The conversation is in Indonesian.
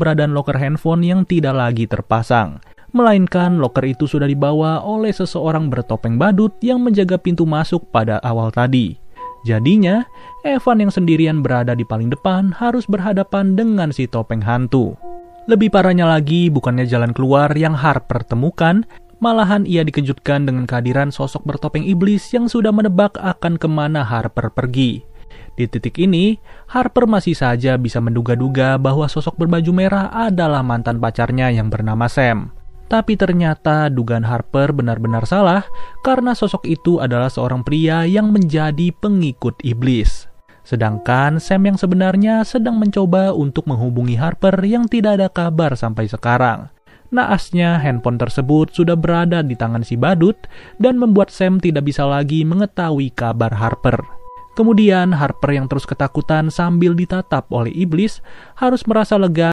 keberadaan loker handphone yang tidak lagi terpasang. Melainkan loker itu sudah dibawa oleh seseorang bertopeng badut yang menjaga pintu masuk pada awal tadi. Jadinya, Evan yang sendirian berada di paling depan harus berhadapan dengan si topeng hantu. Lebih parahnya lagi, bukannya jalan keluar yang Harper temukan, malahan ia dikejutkan dengan kehadiran sosok bertopeng iblis yang sudah menebak akan ke mana Harper pergi. Di titik ini, Harper masih saja bisa menduga-duga bahwa sosok berbaju merah adalah mantan pacarnya yang bernama Sam. Tapi ternyata dugaan Harper benar-benar salah karena sosok itu adalah seorang pria yang menjadi pengikut iblis. Sedangkan Sam yang sebenarnya sedang mencoba untuk menghubungi Harper yang tidak ada kabar sampai sekarang. Naasnya handphone tersebut sudah berada di tangan si badut dan membuat Sam tidak bisa lagi mengetahui kabar Harper. Kemudian Harper yang terus ketakutan sambil ditatap oleh iblis harus merasa lega